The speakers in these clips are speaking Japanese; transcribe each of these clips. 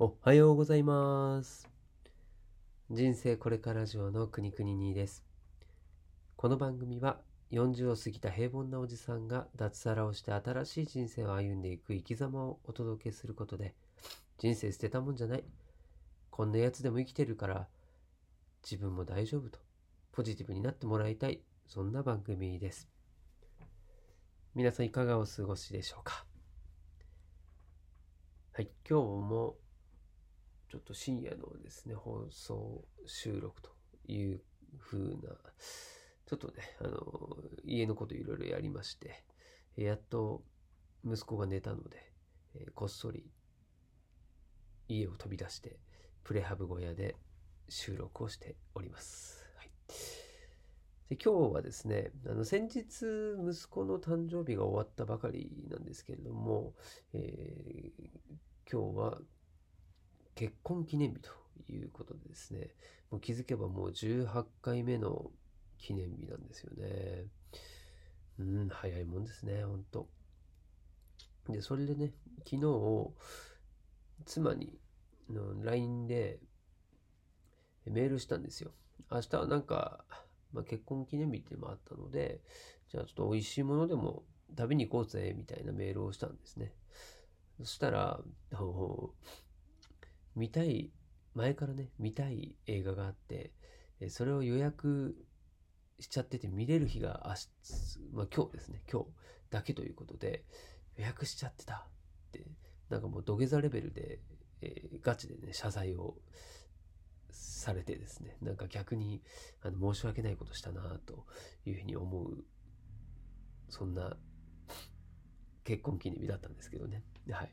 おはようございます。人生これから上の国々にです。この番組は40を過ぎた平凡なおじさんが脱サラをして新しい人生を歩んでいく生き様をお届けすることで人生捨てたもんじゃない。こんなやつでも生きてるから自分も大丈夫とポジティブになってもらいたい。そんな番組です。皆さんいかがお過ごしでしょうかはい、今日もちょっと深夜のですね、放送収録という風な、ちょっとね、あの、家のこといろいろやりまして、やっと息子が寝たので、えこっそり家を飛び出して、プレハブ小屋で収録をしております。はい。で今日はですね、あの先日息子の誕生日が終わったばかりなんですけれども、えー今日は結婚記念日ということでですね、もう気づけばもう18回目の記念日なんですよね。うん、早いもんですね、ほんと。で、それでね、昨日、妻にの LINE でメールしたんですよ。明日はなんか、まあ、結婚記念日っていうのもあったので、じゃあちょっと美味しいものでも食べに行こうぜ、みたいなメールをしたんですね。そしたら、見たい、前からね、見たい映画があって、えそれを予約しちゃってて見れる日が明日、まあ今日ですね、今日だけということで、予約しちゃってたって、なんかもう土下座レベルで、えーガチでね、謝罪をされてですね、なんか逆にあの申し訳ないことしたなというふうに思う、そんな結婚記念日だったんですけどね。はい。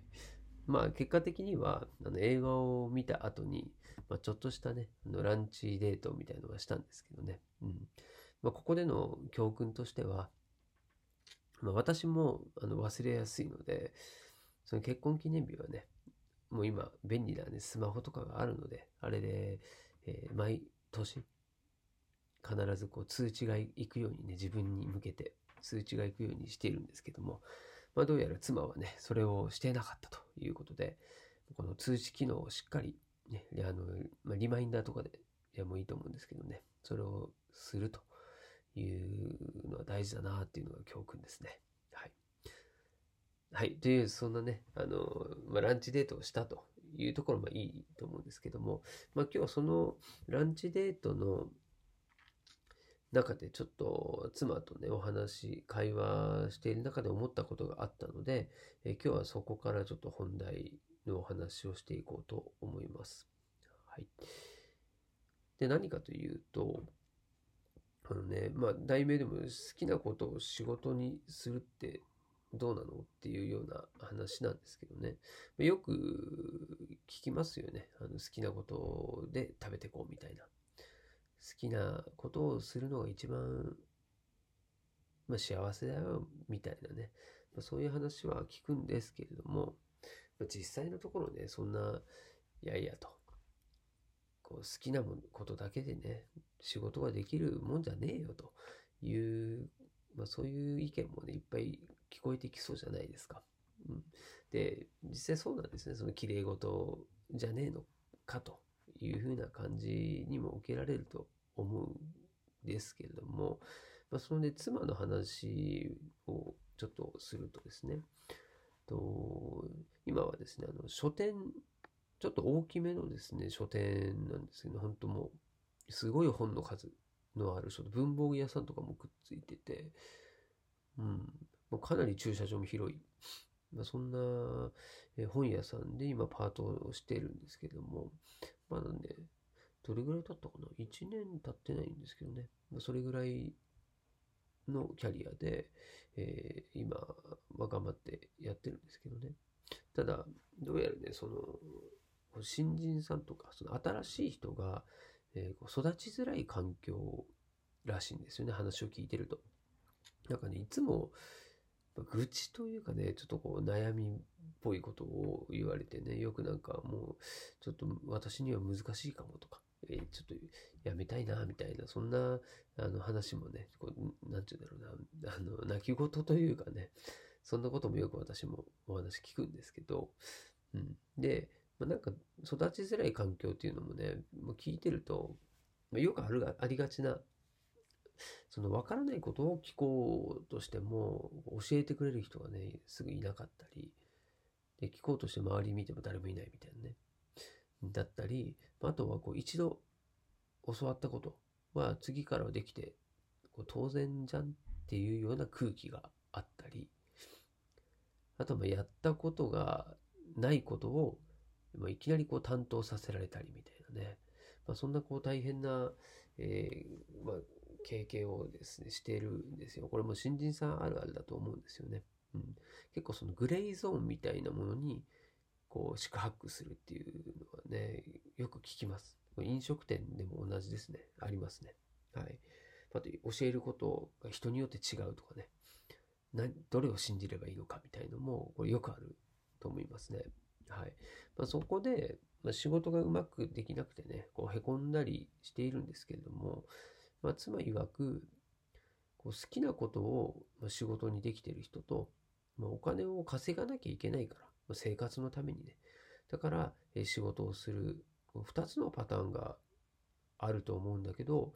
まあ結果的にはあの映画を見た後に、まあ、ちょっとしたね、あのランチデートみたいのはしたんですけどね。うん。まあ、ここでの教訓としては、まあ、私もあの忘れやすいので、その結婚記念日はね、もう今便利なね、スマホとかがあるので、あれで、えー毎年必ずこう通知が行くようにね、自分に向けて通知が行くようにしているんですけども、まあ、どうやら妻はね、それをしていなかったということで、この通知機能をしっかり、ね、あの、まあ、リマインダーとかで、いや、もいいと思うんですけどね、それをするというのは大事だなっていうのが教訓ですね。はい。はい。という、そんなね、あの、まあ、ランチデートをしたというところもいいと思うんですけども、まあ、今日はそのランチデートの中でちょっと妻とね、お話、会話している中で思ったことがあったので、えー今日はそこからちょっと本題のお話をしていこうと思います。はい。で、何かというと、あのね、まあ、題名でも好きなことを仕事にするってどうなのっていうような話なんですけどね。よく聞きますよね。あの好きなことで食べてこうみたいな。好きなことをするのが一番、まあ、幸せだよみたいなね。まあ、そういう話は聞くんですけれども、まあ、実際のところね、そんな、いやいやと。こう好きなことだけでね、仕事ができるもんじゃねえよという、まあ、そういう意見もね、いっぱい聞こえてきそうじゃないですか。うん、で、実際そうなんですね。その綺麗事じゃねえのかというふうな感じにも受けられると思うんですけれども、まあ、そのね、妻の話をちょっとするとですね、と今はですね、あの書店、ちょっと大きめのですね、書店なんですけど、本当もう、すごい本の数のある書店文房具屋さんとかもくっついてて、うん、もうかなり駐車場も広い。まあ、そんな本屋さんで今パートをしているんですけども、まだね、どれぐらい経ったかな ?1 年経ってないんですけどね。まあ、それぐらいのキャリアで、えー今は頑張ってやってるんですけどね。ただ、どうやらね、その、新人さんとか、その新しい人が、えー育ちづらい環境らしいんですよね、話を聞いてると。なんかね、いつも、愚痴というかね、ちょっとこう悩みぽいことを言われてね、よくなんかもう、ちょっと私には難しいかもとか、えーちょっとやめたいな、みたいな、そんなあの話もね、こうなんて言うんだろうな、あの、泣き言というかね、そんなこともよく私もお話聞くんですけど、うん。で、まあ、なんか育ちづらい環境っていうのもね、もう聞いてると、まあ、よくあるがありがちな、その分からないことを聞こうとしても教えてくれる人がね、すぐいなかったり、で聞こうとして周り見ても誰もいないみたいなね。だったり、あとはこう一度教わったことは次からはできてこう当然じゃんっていうような空気があったり、あとはやったことがないことをま、いきなりこう担当させられたりみたいなね、まあ、そんなこう大変な、えー、まあ、経験をですね、しているんですよ。これも新人さんあるあるだと思うんですよね。うん、結構そのグレーゾーンみたいなものに、こう、宿泊するっていうのはね、よく聞きます。飲食店でも同じですね。ありますね。はい。あと、教えることが人によって違うとかね。どれを信じればいいのかみたいのも、これよくあると思いますね。はい。まあ、そこで、ま、仕事がうまくできなくてね、こう、へこんだりしているんですけれども、まあ、妻曰く、こう好きなことを仕事にできてる人と、まあ、お金を稼がなきゃいけないから、まあ、生活のためにね。だから、え仕事をする、二つのパターンがあると思うんだけど、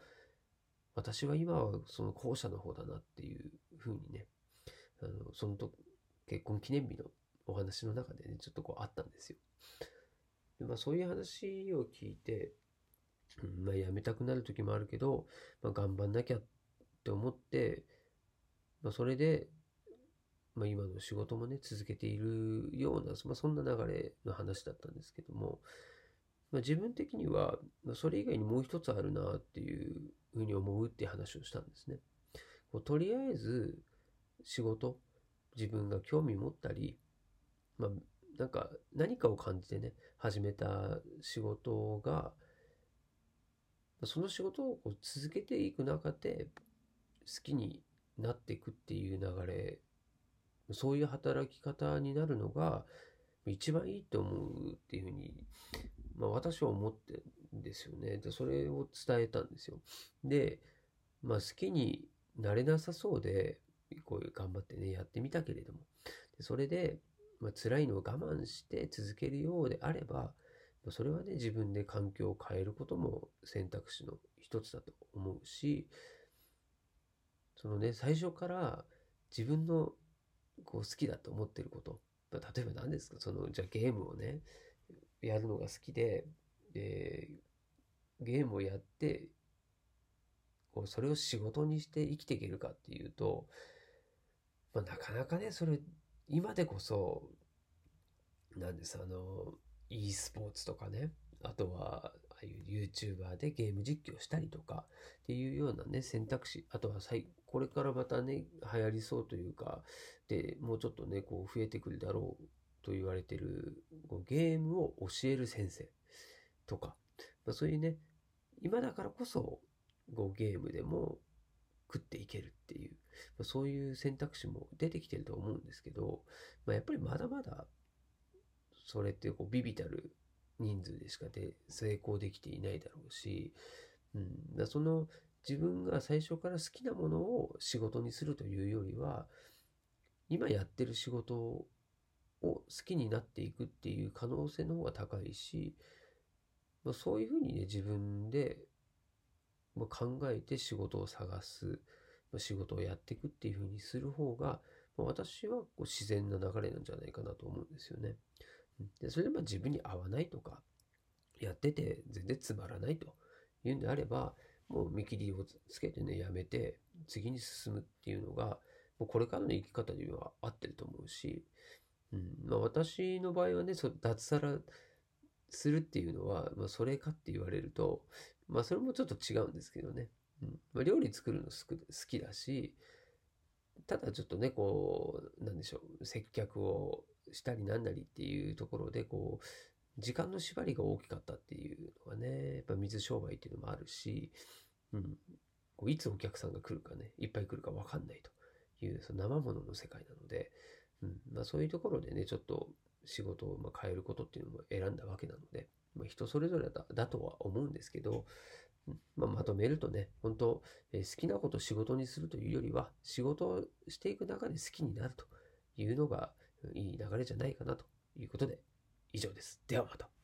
私は今はその後者の方だなっていうふうにね、あの、そのと結婚記念日のお話の中でね、ちょっとこうあったんですよ。でまあそういう話を聞いて、まあ辞めたくなる時もあるけど、まあ頑張んなきゃって思って、まあそれで、まあ今の仕事もね、続けているような、まあそんな流れの話だったんですけども、まあ自分的には、まあ、それ以外にもう一つあるなっていうふうに思うっていう話をしたんですね。こうとりあえず仕事、自分が興味持ったり、まあ、なんか何かを感じてね、始めた仕事が、その仕事をこう続けていく中で好きになっていくっていう流れ、そういう働き方になるのが一番いいと思うっていうふうに、まあ私は思ってんですよね。で、それを伝えたんですよ。で、まあ好きになれなさそうで、こういう頑張ってね、やってみたけれども。でそれで、まあ、辛いのを我慢して続けるようであれば、それはね、自分で環境を変えることも選択肢の一つだと思うし、そのね、最初から自分のこう好きだと思ってること、例えば何ですか、その、じゃあゲームをね、やるのが好きで、で、ゲームをやって、こうそれを仕事にして生きていけるかっていうと、まあ、なかなかね、それ今でこそ、なんです、あの、e スポーツとかね、あとは、ああいう YouTuber でゲーム実況したりとかっていうようなね、選択肢、あとはこれからまたね、流行りそうというか、で、もうちょっとね、こう増えてくるだろうと言われてるこうゲームを教える先生とか、まあ、そういうね、今だからこそ、こうゲームでも食っていけるっていう、まあ、そういう選択肢も出てきてると思うんですけど、まあ、やっぱりまだまだ、それってこうビビたる人数でしかで成功できていないだろうし、うん、だその自分が最初から好きなものを仕事にするというよりは、今やってる仕事を好きになっていくっていう可能性の方が高いし、まあ、そういうふうにね、自分で考えて仕事を探す、仕事をやっていくっていう風にする方が、私はこう自然な流れなんじゃないかなと思うんですよね。でそれでまあ自分に合わないとか、やってて全然つまらないというんであれば、もう見切りをつけてね、やめて、次に進むっていうのが、もうこれからの生き方には合ってると思うし、うん。まあ、私の場合はね、そ脱サラするっていうのは、まあ、それかって言われると、まあそれもちょっと違うんですけどね。うん。まあ、料理作るの好きだし、ただちょっとね、こう、なんでしょう、接客をしたりなんなりっていうところで、こう、時間の縛りが大きかったっていうのがね、やっぱ水商売っていうのもあるし、うん、こういつお客さんが来るかね、いっぱい来るかわかんないという、その生物のの世界なので、うん。まあ、そういうところでね、ちょっと仕事をま変えることっていうのも選んだわけなので、まあ、人それぞれだだとは思うんですけど、まあ、まとめるとね、本当、えー、好きなことを仕事にするというよりは、仕事をしていく中で好きになるというのがいい流れじゃないかなということで、以上です。ではまた。